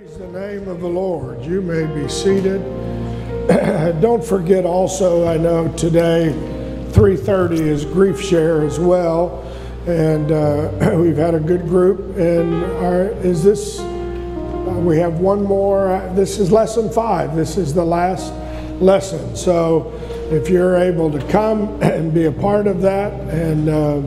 Praise the name of the Lord. You may be seated. Don't forget also, I know today 3:30 is GriefShare as well, and uh, we've had a good group. And our, is this? Uh, we have one more. Uh, this is lesson five. This is the last lesson. So if you're able to come and be a part of that, and uh,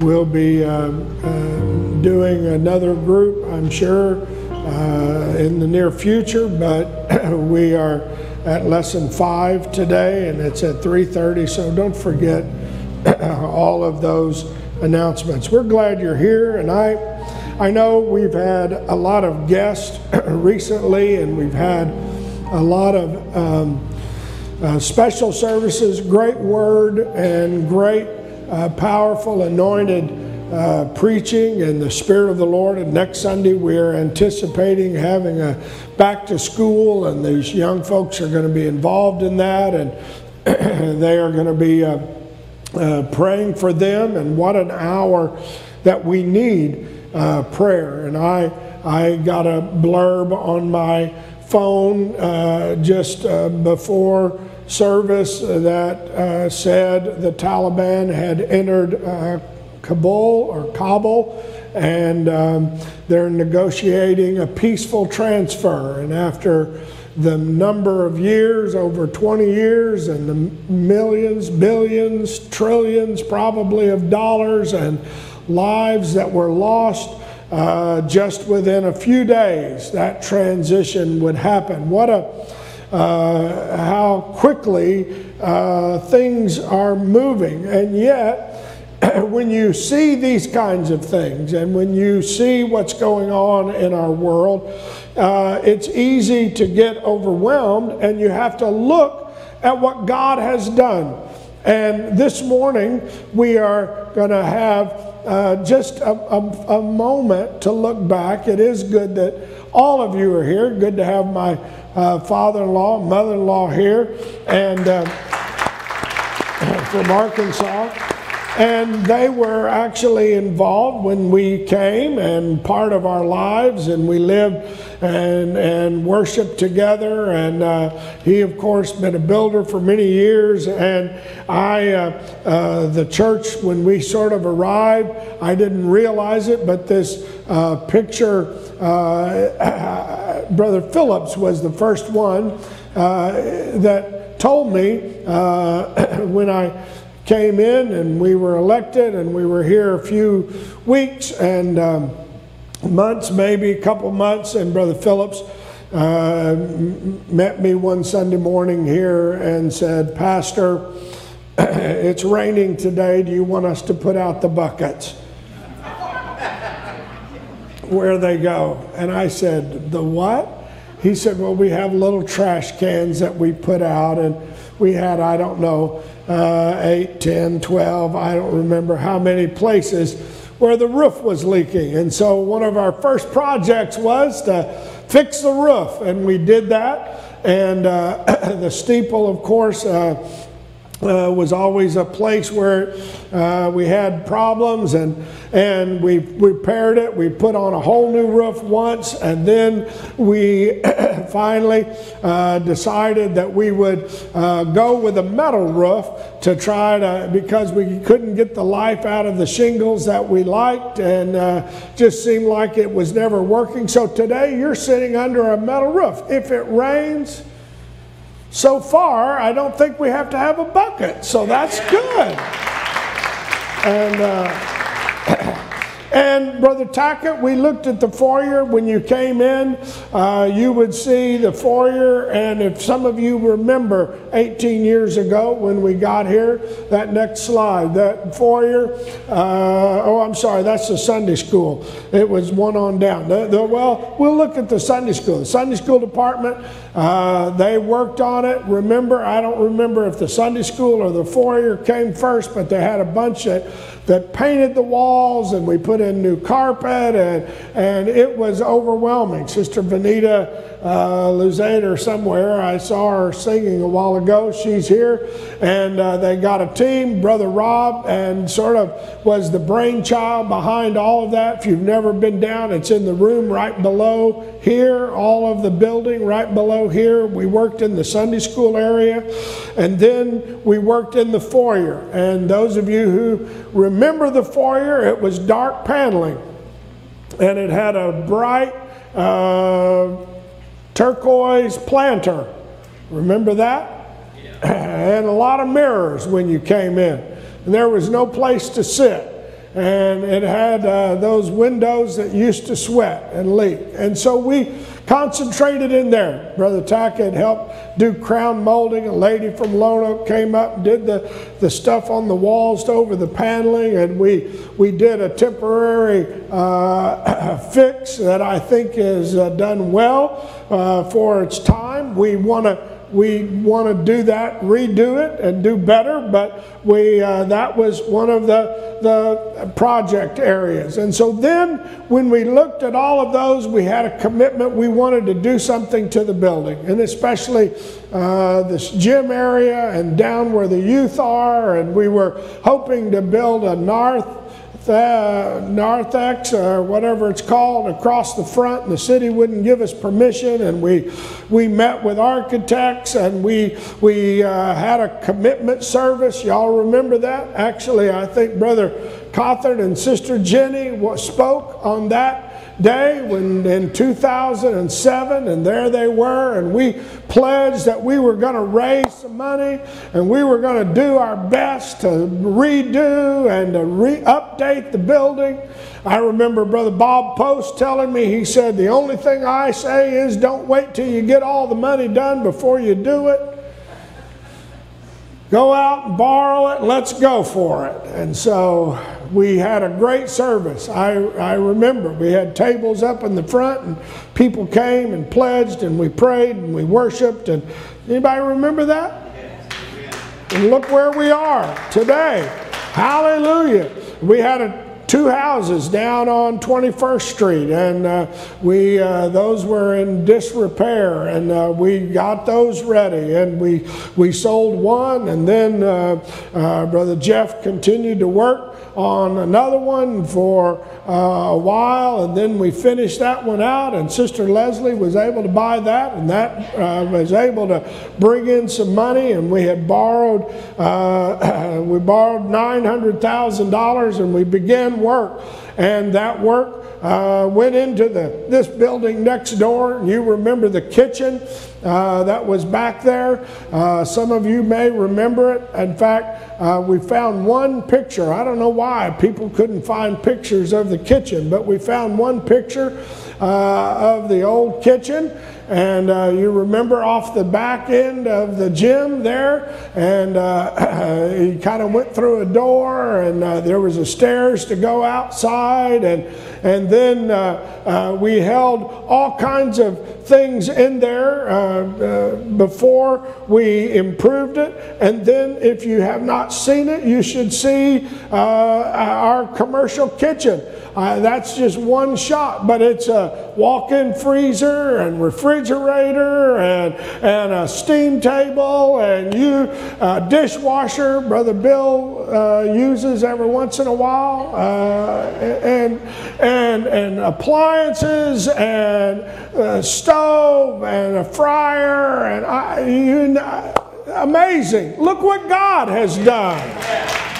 we'll be uh, uh, doing another group, I'm sure uh, in the near future, but we are at lesson five today, and it's at 3:30. So don't forget all of those announcements. We're glad you're here, and I, I know we've had a lot of guests recently, and we've had a lot of um, uh, special services. Great word and great, uh, powerful, anointed uh, preaching and the Spirit of the Lord. And next Sunday, we're anticipating having a back to school, and these young folks are going to be involved in that, and they are going to be uh, uh, praying for them. And what an hour that we need uh, prayer. And I, I got a blurb on my phone uh, just uh, before service that said the Taliban had entered Kabul or Kabul, and um, they're negotiating a peaceful transfer. And after the number of years, over 20 years, and the millions, billions, trillions probably of dollars and lives that were lost. Uh, just within a few days, that transition would happen. What a uh, how quickly uh, things are moving, and yet when you see these kinds of things and when you see what's going on in our world, uh, it's easy to get overwhelmed and you have to look at what God has done. And this morning, we are going to have uh, just a, a, a, moment to look back. It is good that all of you are here. Good to have my uh, father in law, mother in law here, and uh, from Arkansas. And they were actually involved when we came and part of our lives, and we lived and, and worshiped together. And uh, he, of course, been a builder for many years. And I, uh, uh, the church, when we sort of arrived, I didn't realize it, but this uh, picture, uh, Brother Phillips was the first one uh, that told me when I came in and we were elected and we were here a few weeks and um, months, maybe a couple months, and Brother Phillips uh, met me one Sunday morning here and said, Pastor, it's raining today. Do you want us to put out the buckets? Where they go. And I said, The what? He said, Well, we have little trash cans that we put out, and we had, I don't know, uh, 8, 10, 12, I don't remember how many places where the roof was leaking. And so one of our first projects was to fix the roof, and we did that. And uh, the steeple, of course, uh, uh, was always a place where uh, we had problems and and we repaired it. We put on a whole new roof once, and then we finally uh, decided that we would uh, go with a metal roof to try to because we couldn't get the life out of the shingles that we liked, and uh, just seemed like it was never working. So today you're sitting under a metal roof. If it rains so far, I don't think we have to have a bucket, so that's good. And uh, And Brother Tackett, we looked at the foyer when you came in. Uh, you would see the foyer, and if some of you remember 18 years ago when we got here, that next slide, that foyer, uh, oh, I'm sorry, that's the Sunday school. It was one on down. The, the, well, we'll look at the Sunday school. The Sunday school department, uh, they worked on it. Remember, I don't remember if the Sunday school or the foyer came first, but they had a bunch that that painted the walls and we put in new carpet and, and it was overwhelming. Sister Vanita uh, Luzade or somewhere, I saw her singing a while ago. She's here and uh, they got a team, Brother Rob, and sort of was the brainchild behind all of that. If you've never been down, it's in the room right below here, all of the building right below here. We worked in the Sunday school area and then we worked in the foyer. And those of you who remember the foyer, it was dark paneling and it had a bright uh, turquoise planter. Remember that? and a lot of mirrors when you came in. And there was no place to sit. And it had uh, those windows that used to sweat and leak. And so we concentrated in there. Brother Tackett helped do crown molding. A lady from Lone Oak came up and did the, the stuff on the walls over the paneling, and we, we did a temporary uh, fix that I think is uh, done well uh, for its time. We want to we want to do that, redo it, and do better. But we uh, that was one of the the project areas. And so then, when we looked at all of those, we had a commitment. We wanted to do something to the building, and especially uh, this gym area and down where the youth are. And we were hoping to build a north uh, narthex or whatever it's called across the front and the city wouldn't give us permission and we we met with architects and we we uh, had a commitment service. Y'all remember that? Actually I think brother Cothard and sister Jenny spoke on that day when in 2007 and there they were and we pledged that we were going to raise some money and we were going to do our best to redo and to re-update the building. I remember brother bob post telling me he said the only thing i say is don't wait till you get all the money done before you do it. Go out and borrow it. Let's go for it. And so we had a great service. I, I remember we had tables up in the front and people came and pledged and we prayed and we worshiped. And anybody remember that? And look where we are today. Hallelujah. We had a two houses down on 21st Street, and uh, we uh, those were in disrepair, and uh, we got those ready, and we we sold one, and then uh, uh, Brother Jeff continued to work on another one for uh, a while, and then we finished that one out, and Sister Leslie was able to buy that, and that was able to bring in some money, and we had borrowed we borrowed nine hundred thousand dollars, and we began work. And that work uh, went into the, this building next door. You remember the kitchen uh, that was back there. Uh, some of you may remember it. In fact, uh, we found one picture. I don't know why people couldn't find pictures of the kitchen, but we found one picture uh, of the old kitchen. And uh, you remember off the back end of the gym there, and he kind of went through a door, and there was a stairs to go outside, and and then uh, uh, we held all kinds of things in there uh, before we improved it. And then, if you have not seen it, you should see our commercial kitchen. Uh, that's just one shot, but it's a walk-in freezer and refrigerator and, and a steam table and you uh, dishwasher. Brother Bill uh, uses every once in a while, uh, and and and appliances and a stove and a fryer and I, you know, amazing. Look what God has done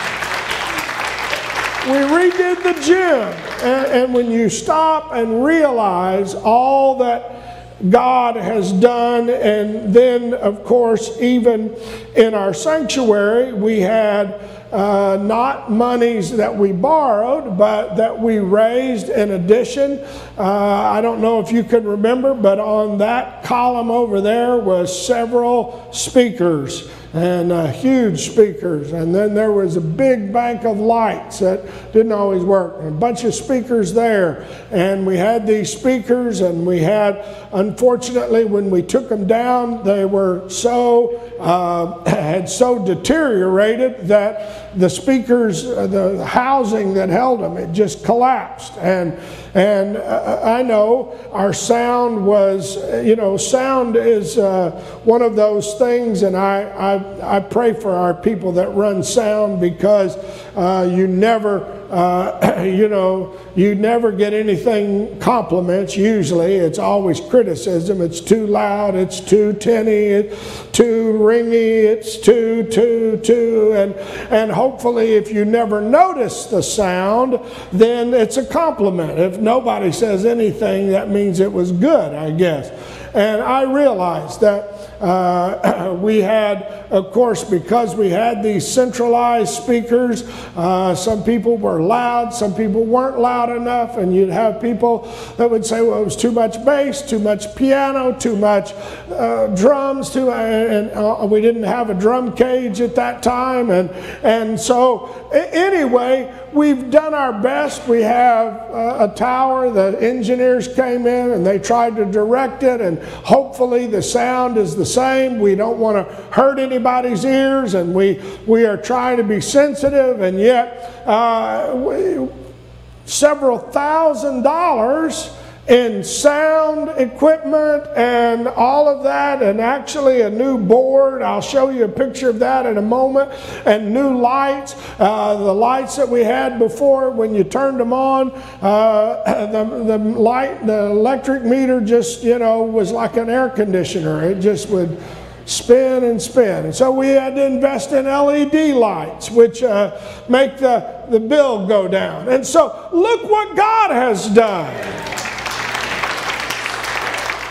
we redid the gym. And, and, when you stop and realize all that God has done, and then, of course, even in our sanctuary, we had uh, not monies that we borrowed, but that we raised in addition. Uh, I don't know if you can remember, but on that column over there was several speakers and uh, huge speakers. And then there was a big bank of lights that didn't always work, and a bunch of speakers there. And we had these speakers, and we had, unfortunately, when we took them down, they were so, uh, had so deteriorated that the speakers, uh, the housing that held them, it just collapsed. And and uh, I know our sound was, you know, sound is uh, one of those things, and I, I, I pray for our people that run sound because uh, you never uh, you know, you never get anything compliments usually. It's always criticism. It's too loud, it's too tinny, it's too ringy, it's too, too, too. And, and hopefully, if you never notice the sound, then it's a compliment. If nobody says anything, that means it was good, I guess. And I realized that uh, we had, of course, because we had these centralized speakers, uh, some people were loud, some people weren't loud enough, and you'd have people that would say, well, it was too much bass, too much piano, too much uh, drums, too, and uh, we didn't have a drum cage at that time. And, and so, anyway, we've done our best. We have a tower. The engineers came in and they tried to direct it, and hopefully the sound is the same. We don't want to hurt anybody's ears, and we we are trying to be sensitive, and yet uh, we, several thousand dollars in sound equipment and all of that, and actually a new board. I'll show you a picture of that in a moment, and new lights. Uh, the lights that we had before, when you turned them on, uh, the, the light, the electric meter just, you know, was like an air conditioner. It just would spin and spin. And so we had to invest in LED lights, which uh, make the, the bill go down. And so look what God has done.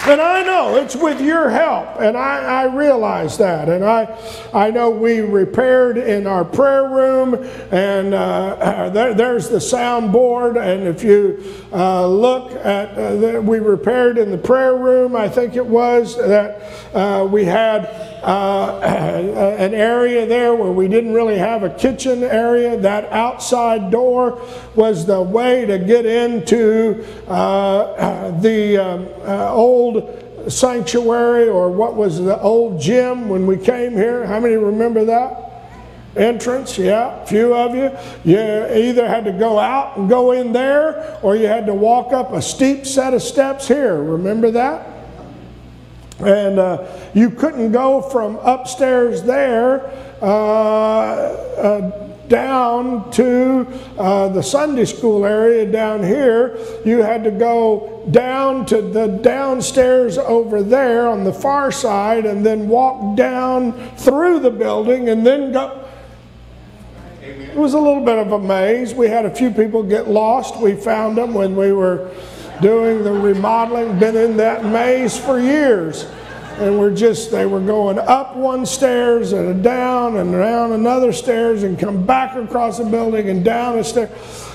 And I know it's with your help, and I, I realize that. And I, I know we repaired in our prayer room, and uh, there, there's the soundboard. And if you uh, look at, uh, we repaired in the prayer room, I think it was that uh, we had uh, an area there where we didn't really have a kitchen area. That outside door was the way to get into uh, the um, old sanctuary or what was the old gym when we came here. How many remember that? Entrance, yeah, a few of you. You either had to go out and go in there or you had to walk up a steep set of steps here. Remember that? And uh, you couldn't go from upstairs there. Uh, uh, down to uh, the Sunday school area down here, you had to go down to the downstairs over there on the far side and then walk down through the building and then go. It was a little bit of a maze. We had a few people get lost. We found them when we were doing the remodeling, been in that maze for years and we're just they were going up one stairs and down and down another stairs and come back across the building and down a stair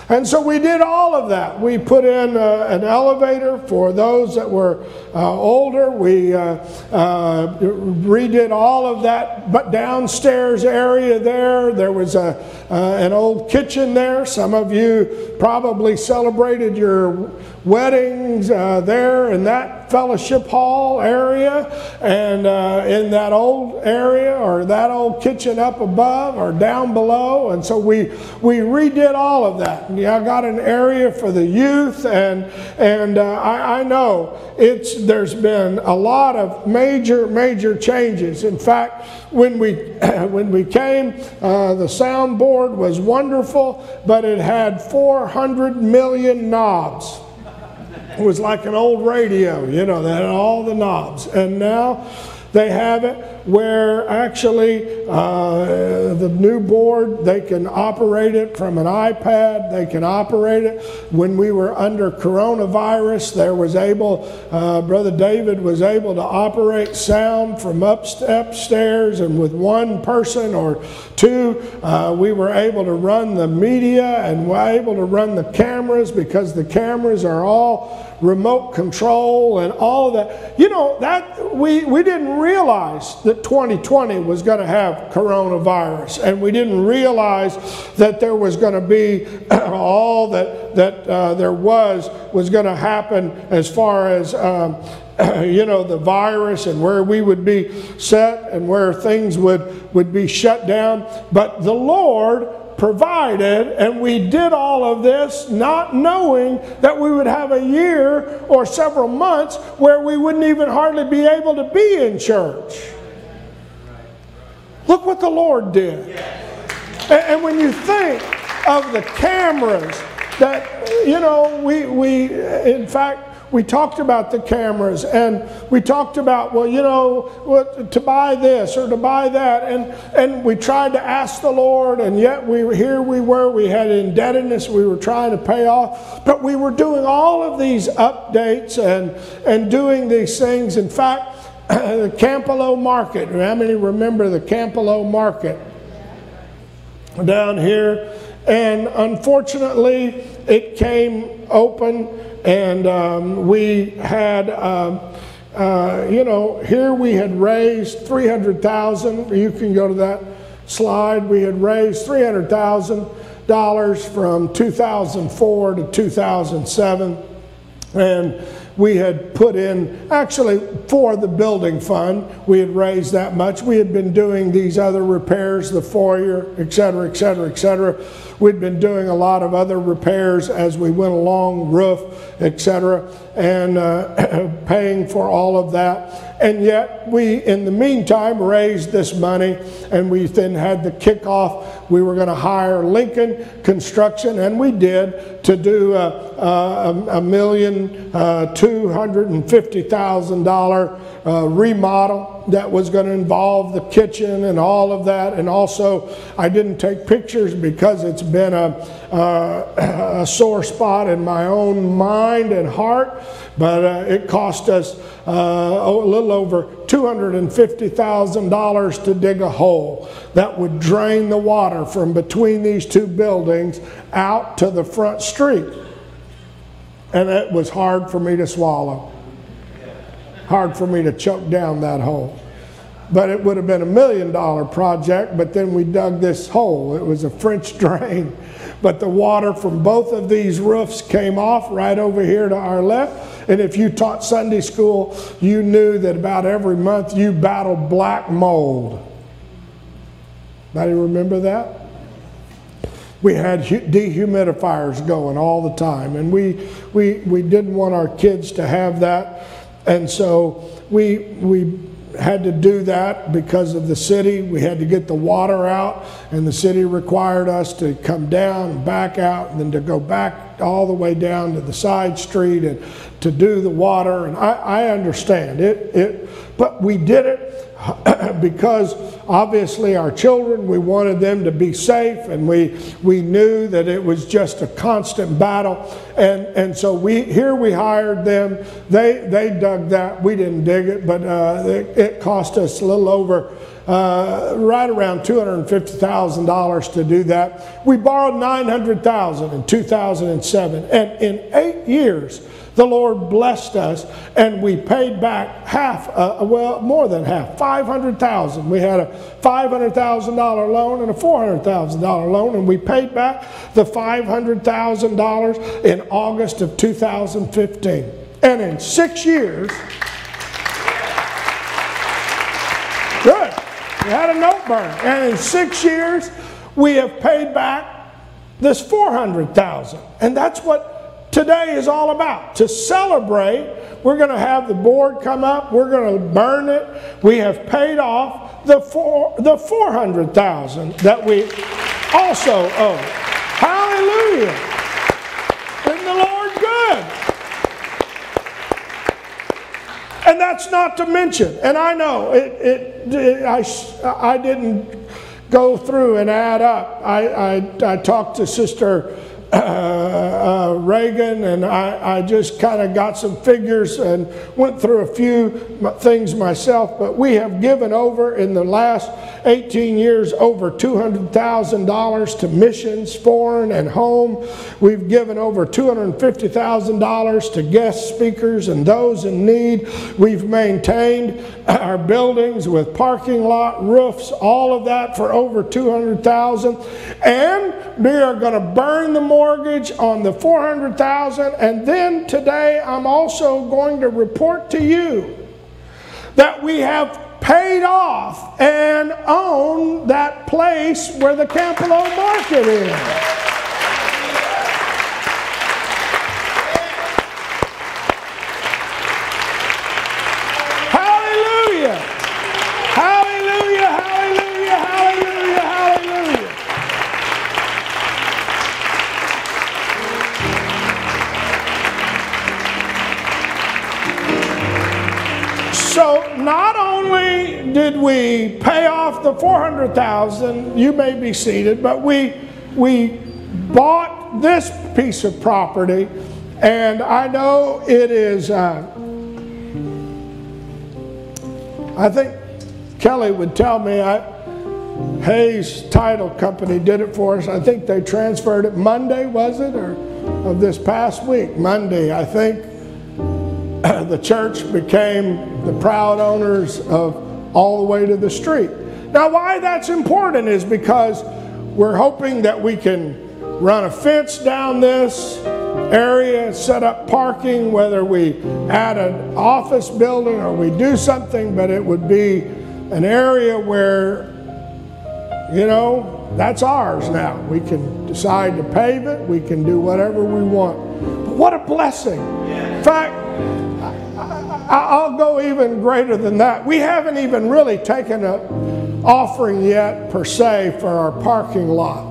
and so we did all of that. We put in uh, an elevator for those that were uh, older. We uh, uh redid all of that but downstairs area there. There was a, uh, an old kitchen there. Some of you probably celebrated your weddings uh, there in that fellowship hall area and uh, in that old area or that old kitchen up above or down below. And so we we redid all of that. Yeah, I got an area for the youth and and uh, I, I know it's there's been a lot of major major changes. In fact when we when we came uh, the soundboard was wonderful but it had 400 million knobs it was like an old radio, you know, that had all the knobs. And now they have it where actually uh, the new board, they can operate it from an iPad, they can operate it. When we were under coronavirus, there was able, uh, Brother David was able to operate sound from up, upstairs, and with one person or two, uh, we were able to run the media and we're able to run the cameras because the cameras are all remote control and all that. You know, that we, we didn't realize that 2020 was going to have coronavirus, and we didn't realize that there was going to be all that, that uh, there was was going to happen as far as um, you know, the virus and where we would be set and where things would, would be shut down. But the Lord provided, and we did all of this not knowing that we would have a year or several months where we wouldn't even hardly be able to be in church. Look what the Lord did. And when you think of the cameras that, you know, we, we in fact, we talked about the cameras and we talked about, well, you know, what, to buy this or to buy that. And, and we tried to ask the Lord, and yet we, here we were, we had indebtedness we were trying to pay off. But we were doing all of these updates and, and doing these things. In fact, the Campolo Market, how many remember the Campolo Market down here? And unfortunately, it came open and um, we had, um, uh, you know, here we had raised 300,000. You can go to that slide. We had raised $300,000 from 2004 to 2007. And we had put in, actually, for the building fund, we had raised that much. We had been doing these other repairs, the foyer, et cetera, et cetera, et cetera. We'd been doing a lot of other repairs as we went along, roof, et cetera, and uh, paying for all of that. And yet, we, in the meantime, raised this money, and we then had the kickoff. We were going to hire Lincoln Construction, and we did, to do a, a, a million uh, two hundred and fifty thousand uh, remodel that was going to involve the kitchen and all of that. And also, I didn't take pictures because it's been a, uh, a sore spot in my own mind and heart. But uh, it cost us uh, a little over $250,000 to dig a hole that would drain the water from between these two buildings out to the front street. And it was hard for me to swallow hard for me to choke down that hole. But it would have been a million dollar project, but then we dug this hole. It was a French drain. But the water from both of these roofs came off right over here to our left. And if you taught Sunday school, you knew that about every month you battled black mold. Anybody remember that? we had dehumidifiers going all the time and we, we, we didn't want our kids to have that and so we, we had to do that because of the city. We had to get the water out, and the city required us to come down and back out, and then to go back all the way down to the side street and to do the water. And I, I understand it, it, but we did it because obviously our children, we wanted them to be safe, and we, we knew that it was just a constant battle. And, and so we, here we hired them. They, they dug that. We didn't dig it, but uh, it, it cost us a little over uh, right around $250,000 to do that. We borrowed 900,000 in 2007, and in eight years, the Lord blessed us, and we paid back half, uh, well, more than half, 500,000. We had a $500,000 loan and a $400,000 loan, and we paid back the $500,000 in August of 2015. And in six years, good, we had a note burn. And in six years, we have paid back this 400,000. And that's what today is all about. To celebrate, we're going to have the board come up, we're going to burn it. We have paid off the four, the 400,000 that we also owe. Hallelujah. Isn't the Lord good? And that's not to mention, and I know it, it, it I, I didn't go through and add up. I, I, I talked to Sister uh, uh, Reagan, and I, I just kind of got some figures and went through a few things myself. But we have given over in the last 18 years over $200,000 to missions, foreign and home. We've given over $250,000 to guest speakers and those in need. We've maintained our buildings with parking lot, roofs, all of that for over 200,000. And we are going to burn the mortgage on the 400,000 and then today I'm also going to report to you that we have paid off and own that place where the Campolo Market is. The 400,000, you may be seated, but we we bought this piece of property and I know it is uh, I think Kelly would tell me I, Hayes Title Company did it for us. I think they transferred it Monday, was it, or of this past week? Monday, I think. the church became the proud owners of all the way to the street. Now, why that's important is because we're hoping that we can run a fence down this area, set up parking, whether we add an office building or we do something, but it would be an area where, you know, that's ours now. We can decide to pave it, we can do whatever we want. But what a blessing. In fact, I'll go even greater than that. We haven't even really taken an offering yet, per se, for our parking lot.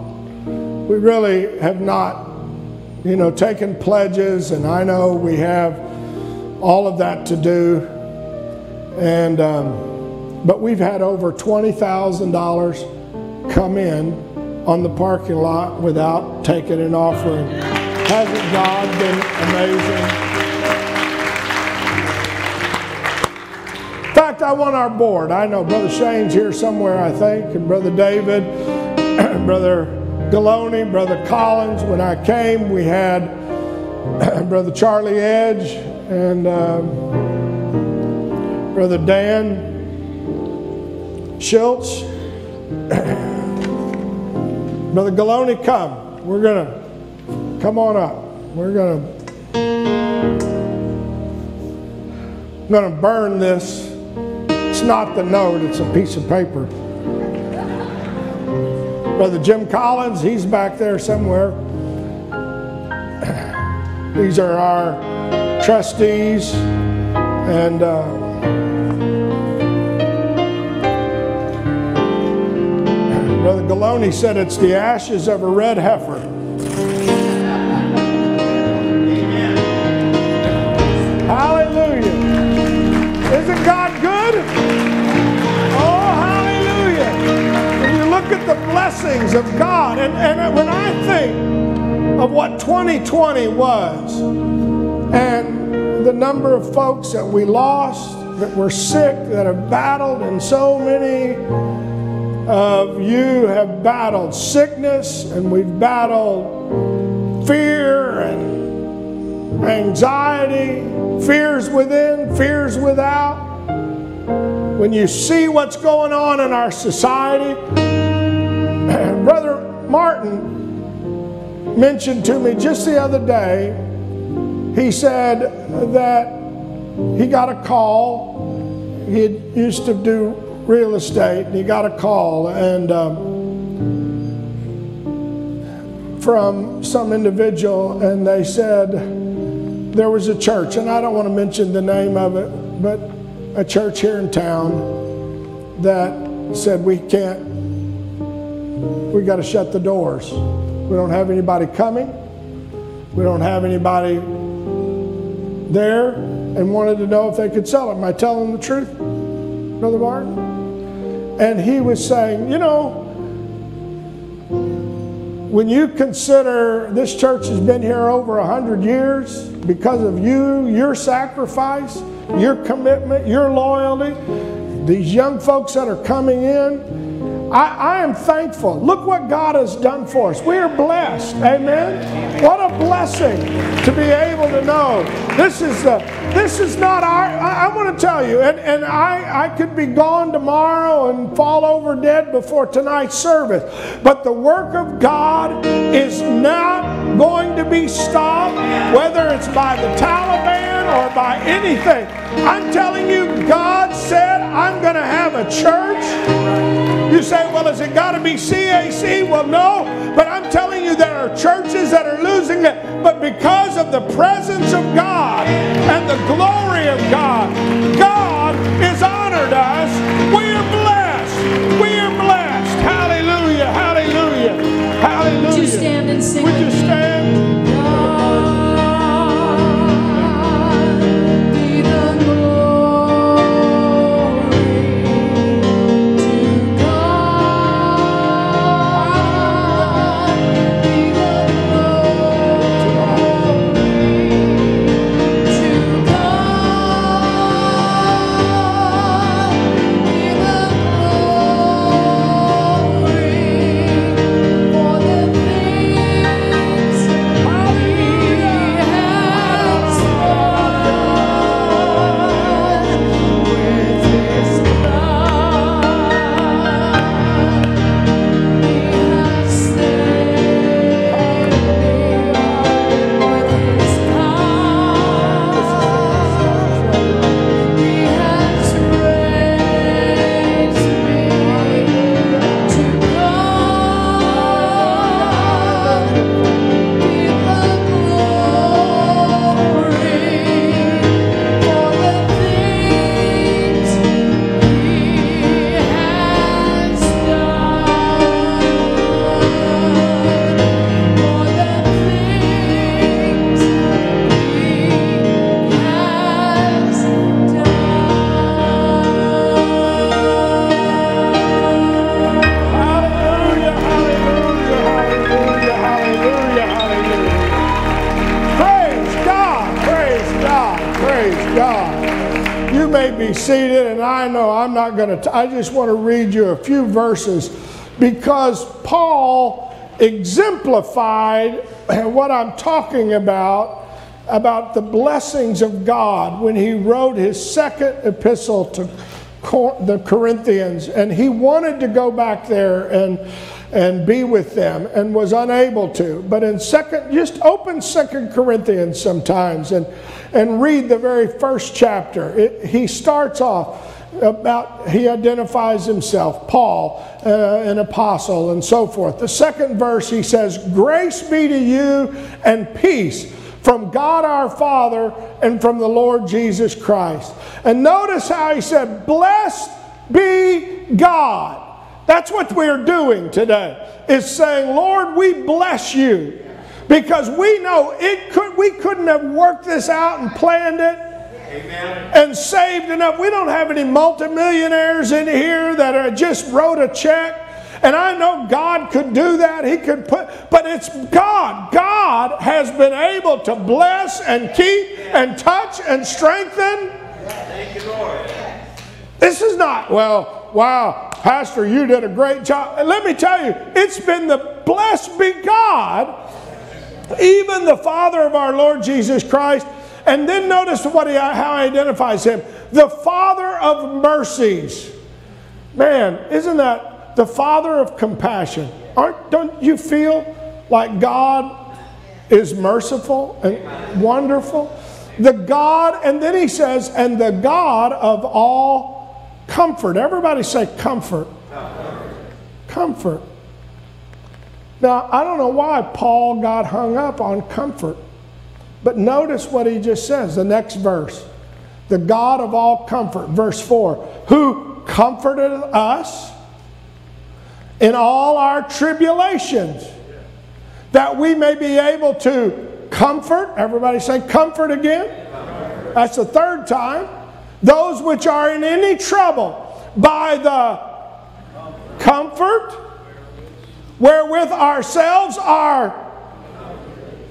We really have not, you know, taken pledges, and I know we have all of that to do. And, um, but we've had over $20,000 come in on the parking lot without taking an offering. Hasn't God been amazing? I want our board. I know Brother Shane's here somewhere, I think, and Brother David, Brother Galoni, Brother Collins. When I came, we had Brother Charlie Edge and um, Brother Dan Schultz. Brother Galoni, come. We're going to come on up. We're going to I'm going to burn this it's not the note, it's a piece of paper. Brother Jim Collins, he's back there somewhere. These are our trustees and uh, Brother Galoni said it's the ashes of a red heifer. Hallelujah. Isn't God good? Oh, the blessings of God. And, and when I think of what 2020 was and the number of folks that we lost, that were sick, that have battled, and so many of you have battled sickness and we've battled fear and anxiety, fears within, fears without. When you see what's going on in our society, Brother Martin mentioned to me just the other day, he said that he got a call. He used to do real estate, and he got a call and um, from some individual, and they said there was a church, and I don't want to mention the name of it, but a church here in town that said we can't we got to shut the doors. We don't have anybody coming. We don't have anybody there and wanted to know if they could sell it. Am I telling the truth, Brother Martin? And he was saying, you know, when you consider this church has been here over a hundred years because of you, your sacrifice, your commitment, your loyalty, these young folks that are coming in, I, I, am thankful. Look what God has done for us. We are blessed. Amen. What a blessing to be able to know this is the this is not our I, I want to tell you, and, and I, I could be gone tomorrow and fall over dead before tonight's service. But the work of God is not going to be stopped, whether it's by the Taliban or by anything. I'm telling you, God said, I'm going to have a church. You say, well, has it got to be CAC? Well, no, but I'm telling you, there are churches that are losing it. But because of the presence of God and the glory of God, God is honored us. We are blessed. We are blessed. Hallelujah, hallelujah, hallelujah. Would you stand and sing Would you stand? Not going to, I just want to read you a few verses because Paul exemplified what I'm talking about about the blessings of God when he wrote his second epistle to the Corinthians, and he wanted to go back there and and be with them and was unable to. But in second, just open Second Corinthians sometimes and and read the very first chapter. It, he starts off about he identifies himself, Paul, uh, an apostle, and so forth. The second verse he says, "Grace be to you and peace." From God our Father and from the Lord Jesus Christ. And notice how he said, Blessed be God. That's what we're doing today, is saying, Lord, we bless you. Because we know it could we couldn't have worked this out and planned it and saved enough. We don't have any multimillionaires in here that are just wrote a check. And I know God could do that. He could put, but it's God. God has been able to bless and keep and touch and strengthen. Thank you, Lord. This is not, well, wow, Pastor, you did a great job. And let me tell you, it's been the blessed be God, even the Father of our Lord Jesus Christ. And then notice what he, how he identifies him the Father of mercies. Man, isn't that the Father of compassion? Aren't, don't you feel like God is merciful and wonderful? The God, and then he says, and the God of all comfort. Everybody say comfort. Comfort. Now, I don't know why Paul got hung up on comfort, but notice what he just says, the next verse. The God of all comfort, verse 4, who comforted us in all our tribulations, that we may be able to comfort, everybody say comfort again. That's the third time. Those which are in any trouble by the comfort wherewith ourselves are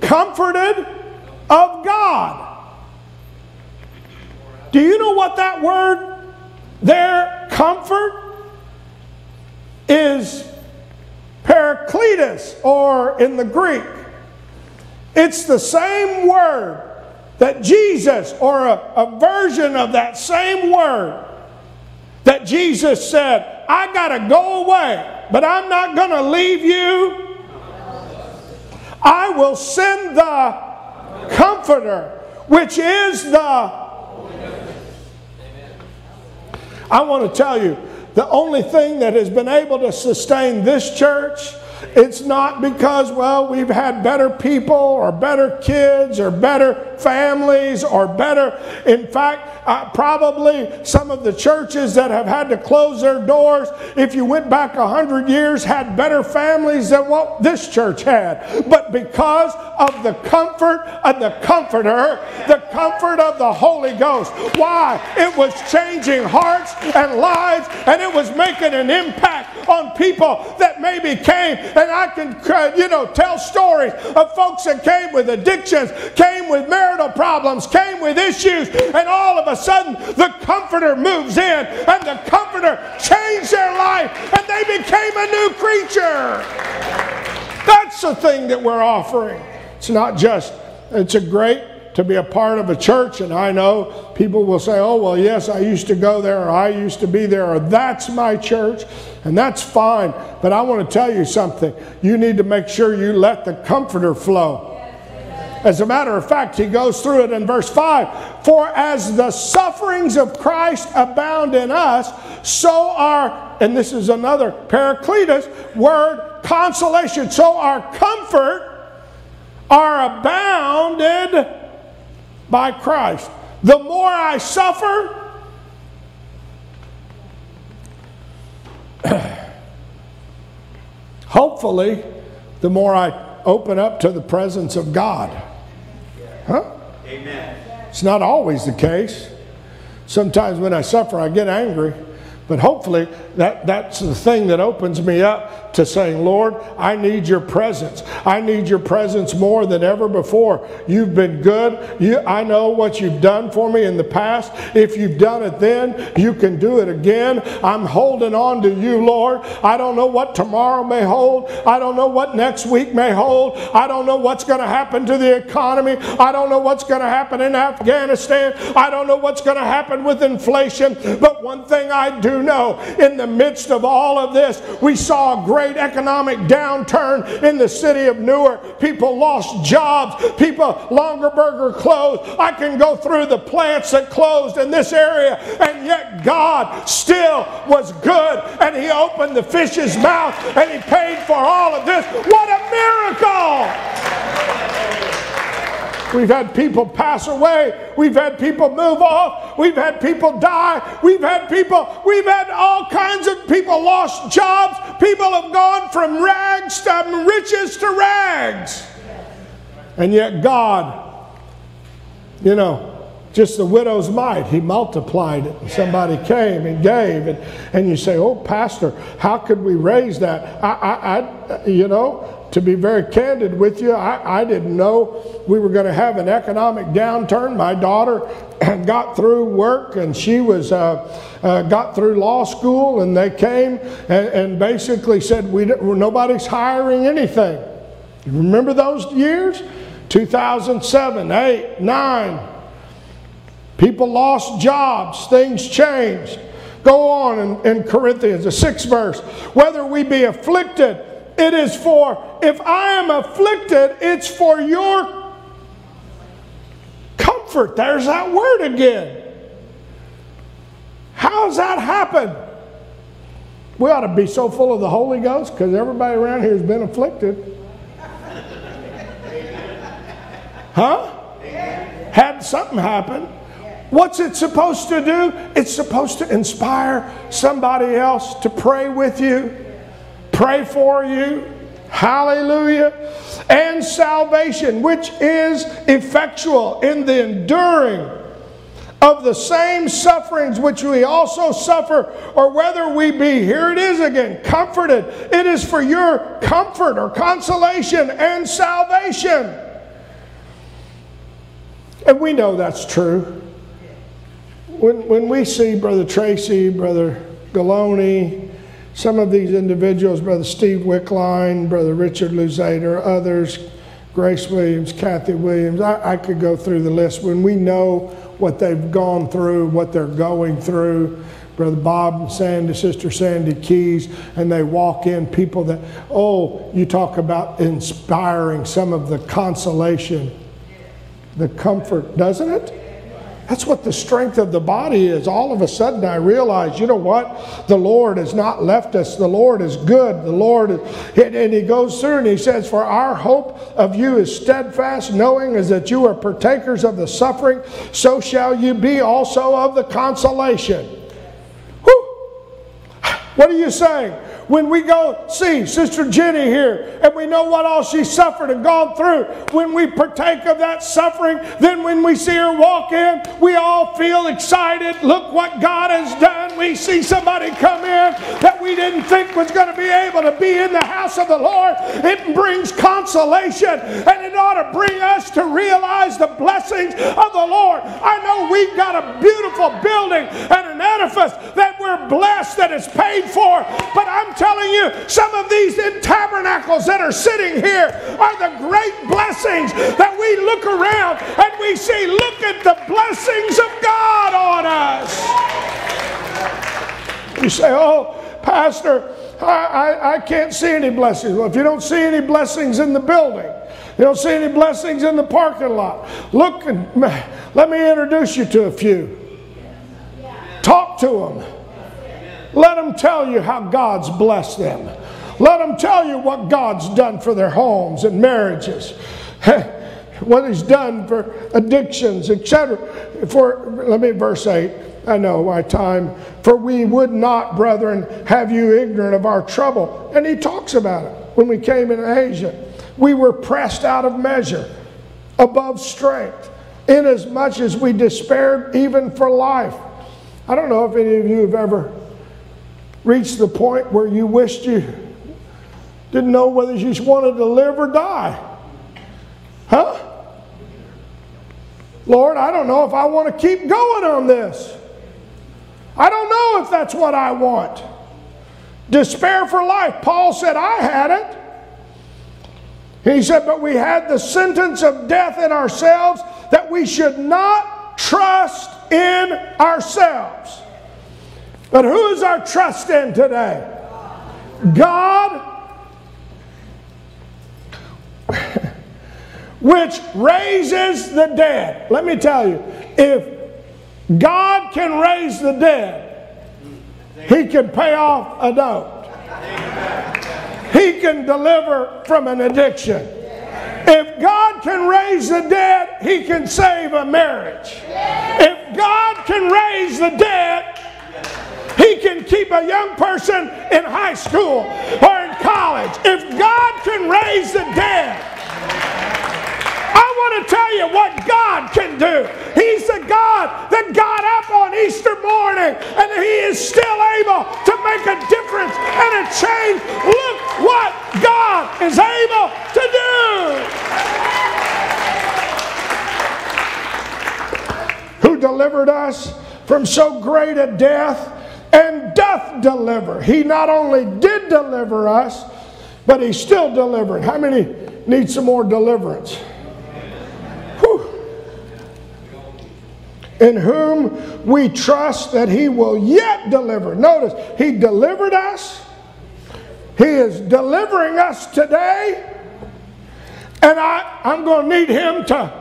comforted of God. Do you know what that word their comfort, is parakletos, or in the Greek? It's the same word that Jesus, or a, a version of that same word, that Jesus said, I got to go away, but I'm not going to leave you. I will send the Comforter, which is the. I want to tell you, the only thing that has been able to sustain this church it's not because, well, we've had better people or better kids or better families or better. In fact, uh, probably some of the churches that have had to close their doors, if you went back a hundred years, had better families than what this church had. But because of the comfort of the Comforter, the comfort of the Holy Ghost. Why? It was changing hearts and lives, and it was making an impact on people that maybe came and I can, uh, you know, tell stories of folks that came with addictions, came with marital problems, came with issues, and all of a sudden the Comforter moves in, and the Comforter changed their life, and they became a new creature. That's the thing that we're offering. It's not just, it's a great to be a part of a church, and I know people will say, oh, well, yes, I used to go there, or I used to be there, or that's my church, and that's fine. But I want to tell you something. You need to make sure you let the Comforter flow. As a matter of fact, he goes through it in verse 5 For as the sufferings of Christ abound in us, so are, and this is another Paracletus word, consolation, so our comfort are abounded by Christ. The more I suffer, hopefully, the more I open up to the presence of God. Huh? Amen. It's not always the case. Sometimes when I suffer, I get angry. But hopefully, that, that's the thing that opens me up to saying, Lord, I need your presence. I need your presence more than ever before. You've been good. You, I know what you've done for me in the past. If you've done it then, you can do it again. I'm holding on to you, Lord. I don't know what tomorrow may hold. I don't know what next week may hold. I don't know what's going to happen to the economy. I don't know what's going to happen in Afghanistan. I don't know what's going to happen with inflation. But one thing I do know in the midst of all of this, we saw a great economic downturn in the city of Newark. People lost jobs, people, Longaberger closed. I can go through the plants that closed in this area, and yet God still was good, and He opened the fish's mouth and He paid for all of this. What a miracle! We've had people pass away. We've had people move off. We've had people die. We've had people, we've had all kinds of people lost jobs. People have gone from rags to riches to rags. And yet, God, you know, just the widow's mite, he multiplied it. Somebody came and gave, and, and you say, Oh, Pastor, how could we raise that? I, I, I you know, to be very candid with you, I, I didn't know we were going to have an economic downturn. My daughter got through work and she was uh, uh, got through law school, and they came and, and basically said, we nobody's hiring anything. You remember those years? 2007, 8, 9. People lost jobs, things changed. Go on in, in Corinthians, the sixth verse. Whether we be afflicted, it is for, if I am afflicted, it's for your comfort. There's that word again. How's that happen? We ought to be so full of the Holy Ghost because everybody around here has been afflicted. Huh? Had something happen. What's it supposed to do? It's supposed to inspire somebody else to pray with you, pray for you. Hallelujah. And salvation, which is effectual in the enduring of the same sufferings which we also suffer, or whether we be, here it is again, comforted. It is for your comfort or consolation and salvation. And we know that's true. When, when we see Brother Tracy, Brother Galoni, some of these individuals, Brother Steve Wickline, Brother Richard Luzader, others, Grace Williams, Kathy Williams, I, I could go through the list. When we know what they've gone through, what they're going through, Brother Bob and Sandy, Sister Sandy Keys, and they walk in, people that, oh, you talk about inspiring some of the consolation, the comfort, doesn't it? That's what the strength of the body is. All of a sudden, I realize, you know what? The Lord has not left us. The Lord is good. The Lord, and he goes through and he says, For our hope of you is steadfast, knowing is that you are partakers of the suffering, so shall you be also of the consolation. Whew. What are you saying? When we go see Sister Jenny here and we know what all she suffered and gone through, when we partake of that suffering, then when we see her walk in, we all feel excited. Look what God has done. We see somebody come in that we didn't think was going to be able to be in the house of the Lord. It brings consolation and it ought to bring us to realize the blessings of the Lord. I know we've got a beautiful building and an edifice that we're blessed that is paid for, but I'm telling you, some of these tabernacles that are sitting here are the great blessings that we look around and we see, look at the blessings of God on us. You say, oh, Pastor, I, I, I can't see any blessings. Well, if you don't see any blessings in the building, you don't see any blessings in the parking lot, look and let me introduce you to a few. Talk to them. Let them tell you how God's blessed them. Let them tell you what God's done for their homes and marriages. what he's done for addictions, etc. For let me verse 8. I know my time. For we would not, brethren, have you ignorant of our trouble. And he talks about it when we came into Asia. We were pressed out of measure, above strength, inasmuch as we despaired even for life. I don't know if any of you have ever reached the point where you wished you didn't know whether you wanted to live or die. Huh? Lord, I don't know if I want to keep going on this. I don't know if that's what I want. Despair for life. Paul said, I had it. He said, but we had the sentence of death in ourselves that we should not trust in ourselves. But who is our trust in today? God, which raises the dead. Let me tell you, if God can raise the dead, He can pay off a note. He can deliver from an addiction. If God can raise the dead, He can save a marriage. If God can raise the dead, He can keep a young person in high school or in college. If God can raise the dead, I want to tell you what God can do. He's the God that got up on Easter morning and He is still able to make a difference and a change. Look what God is able to do. Who delivered us from so great a death and doth deliver. He not only did deliver us, but He's still delivering. How many need some more deliverance? in whom we trust that he will yet deliver. Notice, he delivered us. He is delivering us today. And I, I'm going to need him to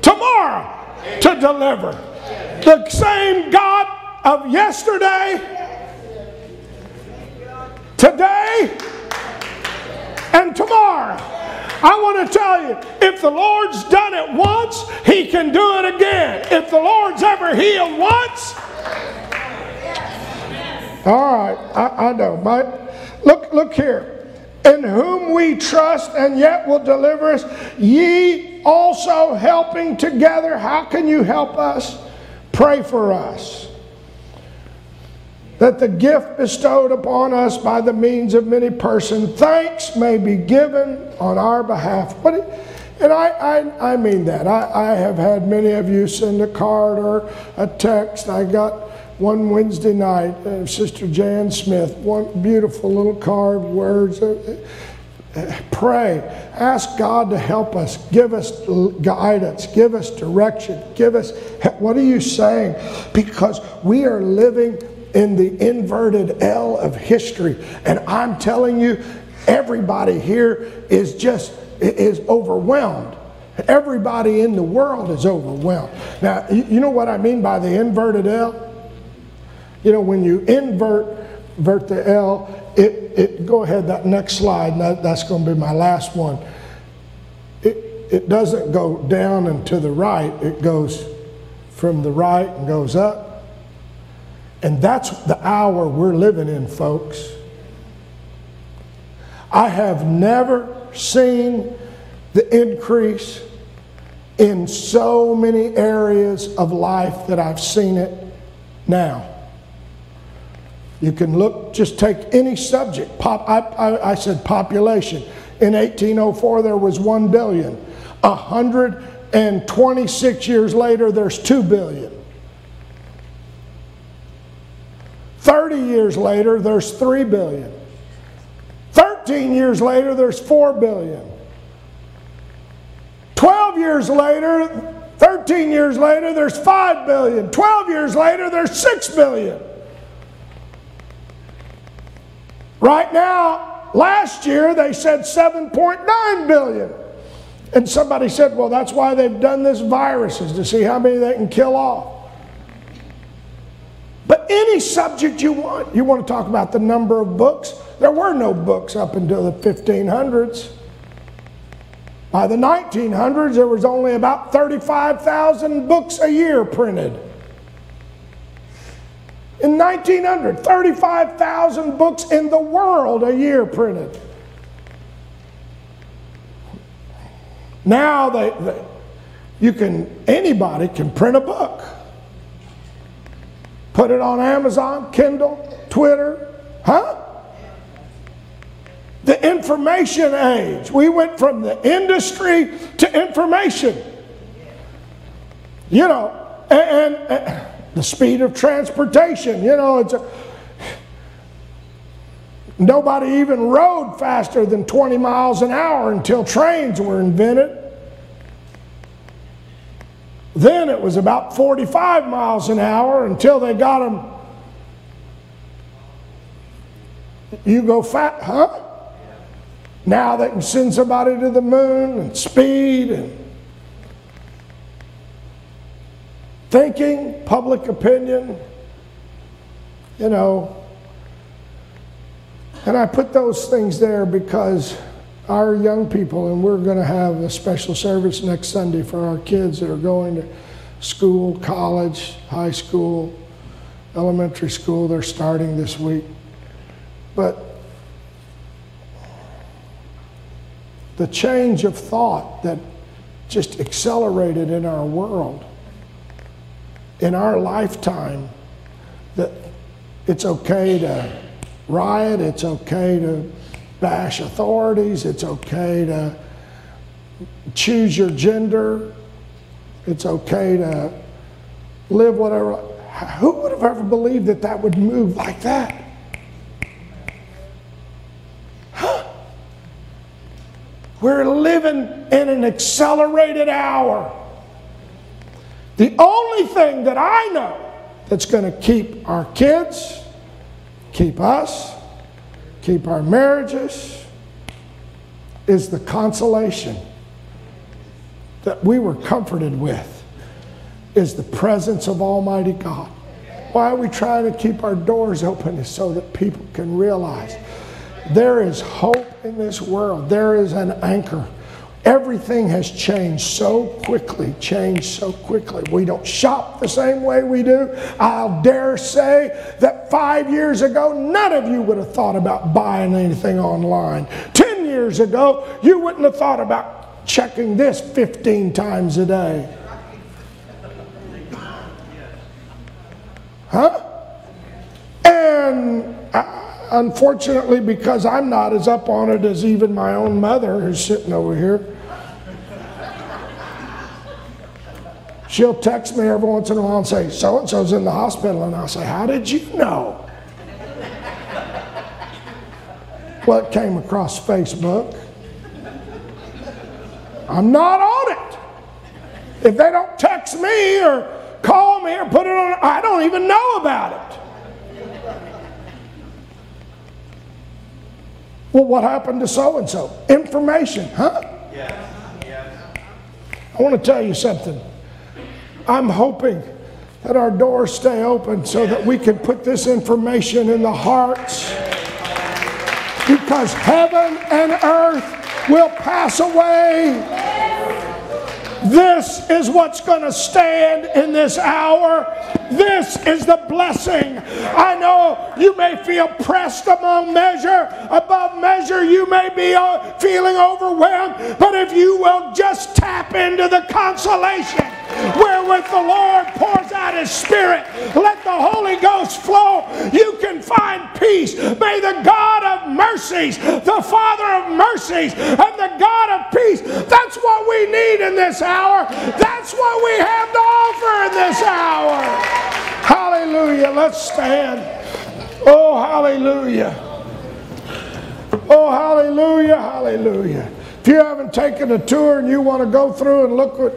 tomorrow to deliver. The same God of yesterday, today, and tomorrow. I want to tell you, if the Lord's done it once, He can do it again. If the Lord's ever healed once, all right, I, I know. But look, look here. In whom we trust and yet will deliver us, ye also helping together. How can you help us? Pray for us that the gift bestowed upon us by the means of many persons, thanks may be given on our behalf. But it, and I, I, I mean that. I, I have had many of you send a card or a text. I got one Wednesday night, uh, Sister Jan Smith, one beautiful little card, words. Uh, uh, pray. Ask God to help us. Give us guidance. Give us direction. Give us, what are you saying? Because we are living in the inverted L of history. And I'm telling you, everybody here is just is overwhelmed. Everybody in the world is overwhelmed. Now, you know what I mean by the inverted L? You know, when you invert, invert the L, it, it, go ahead, that next slide, that, that's going to be my last one. It, it doesn't go down and to the right, it goes from the right and goes up. And that's the hour we're living in, folks. I have never seen the increase in so many areas of life that I've seen it now. You can look, just take any subject. Pop, I, I, I said population. In 1804, there was 1 billion. 126 years later, there's 2 billion. 30 years later, there's 3 billion. 13 years later, there's 4 billion. 12 years later, 13 years later, there's 5 billion. 12 years later, there's 6 billion. Right now, last year they said 7.9 billion. And somebody said, well, that's why they've done this viruses to see how many they can kill off. Any subject you want, you want to talk about the number of books. There were no books up until the 1500s. By the 1900s, there was only about 35,000 books a year printed. In 1900, 35,000 books in the world a year printed. Now they, they, you can anybody can print a book. Put it on Amazon, Kindle, Twitter, huh? The information age. We went from the industry to information. You know, and, and, and the speed of transportation. You know, it's a, nobody even rode faster than 20 miles an hour until trains were invented. Then it was about 45 miles an hour until they got them. You go fat, huh? Now they can send somebody to the moon and speed and thinking, public opinion, you know. And I put those things there because our young people, and we're going to have a special service next Sunday for our kids that are going to school, college, high school, elementary school. They're starting this week. But the change of thought that just accelerated in our world, in our lifetime, that it's okay to riot, it's okay to bash authorities, it's okay to choose your gender, it's okay to live whatever. Who would have ever believed that that would move like that? Huh? We're living in an accelerated hour. The only thing that I know that's going to keep our kids, keep us, keep our marriages is the consolation that we were comforted with is the presence of Almighty God. Why are we trying to keep our doors open is so that people can realize there is hope in this world. There is an anchor. Everything has changed so quickly, changed so quickly. We don't shop the same way we do. I'll dare say that five years ago, none of you would have thought about buying anything online. Ten years ago, you wouldn't have thought about checking this 15 times a day. Huh? And uh, unfortunately, because I'm not as up on it as even my own mother, who's sitting over here, she'll text me every once in a while and say, So and so's in the hospital. And I'll say, How did you know? well, it came across Facebook. I'm not on it. If they don't text me or call me or put it on, I don't even know about it. Well, what happened to so and so? Information, huh? Yes. Yes. I want to tell you something. I'm hoping that our doors stay open so that we can put this information in the hearts. Because heaven and earth will pass away. This is what's going to stand in this hour. This is the blessing. I know you may feel pressed among measure, above measure. You may be uh, feeling overwhelmed, but if you will just tap into the consolation wherewith the Lord pours out His Spirit, let the Holy Ghost flow, you can find peace. May the God of mercies, the Father of mercies, and the God of peace, that's what we need in this hour. That's what we have to offer in this hour. Hallelujah. Let's stand. Oh, hallelujah. Oh, hallelujah, hallelujah. If you haven't taken a tour and you want to go through and look what,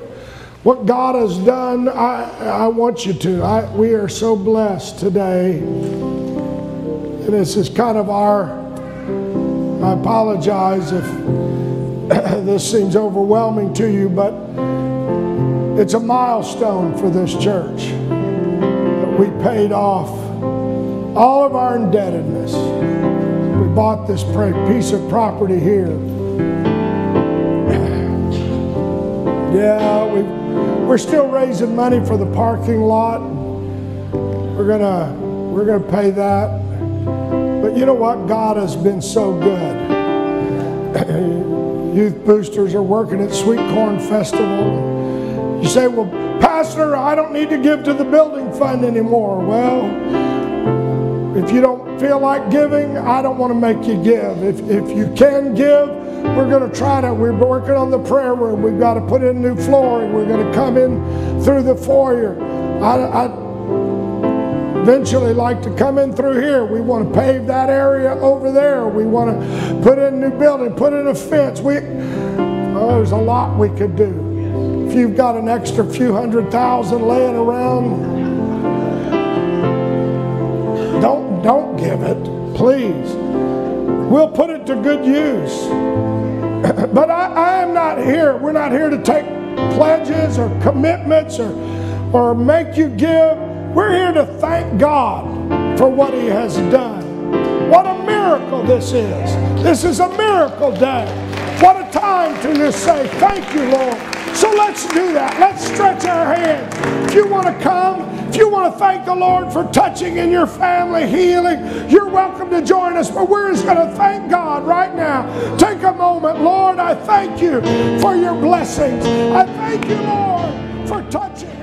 what God has done, I, I want you to. I, we are so blessed today. And this is kind of our, I apologize if this seems overwhelming to you, but it's a milestone for this church. that We paid off all of our indebtedness. We bought this piece of property here. Yeah, we, we're still raising money for the parking lot. We're gonna we're gonna pay that. But you know what? God has been so good. Youth boosters are working at Sweet Corn Festival. You say, well, Pastor, I don't need to give to the building fund anymore. Well, if you don't feel like giving, I don't want to make you give. If, if you can give, we're going to try to. We're working on the prayer room. We've got to put in new flooring. We're going to come in through the foyer. I, I eventually like to come in through here. We want to pave that area over there. We want to put in a new building, put in a fence. We, oh, there's a lot we could do. If you've got an extra few hundred thousand laying around, don't don't give it, please. We'll put it to good use. But I, I am not here. We're not here to take pledges or commitments or or make you give. We're here to thank God for what He has done. What a miracle this is. This is a miracle day. What a time to just say, Thank you, Lord. So let's do that. Stretch our hands. If you want to come, if you want to thank the Lord for touching in your family, healing, you're welcome to join us. But we're just going to thank God right now. Take a moment. Lord, I thank you for your blessings. I thank you, Lord, for touching.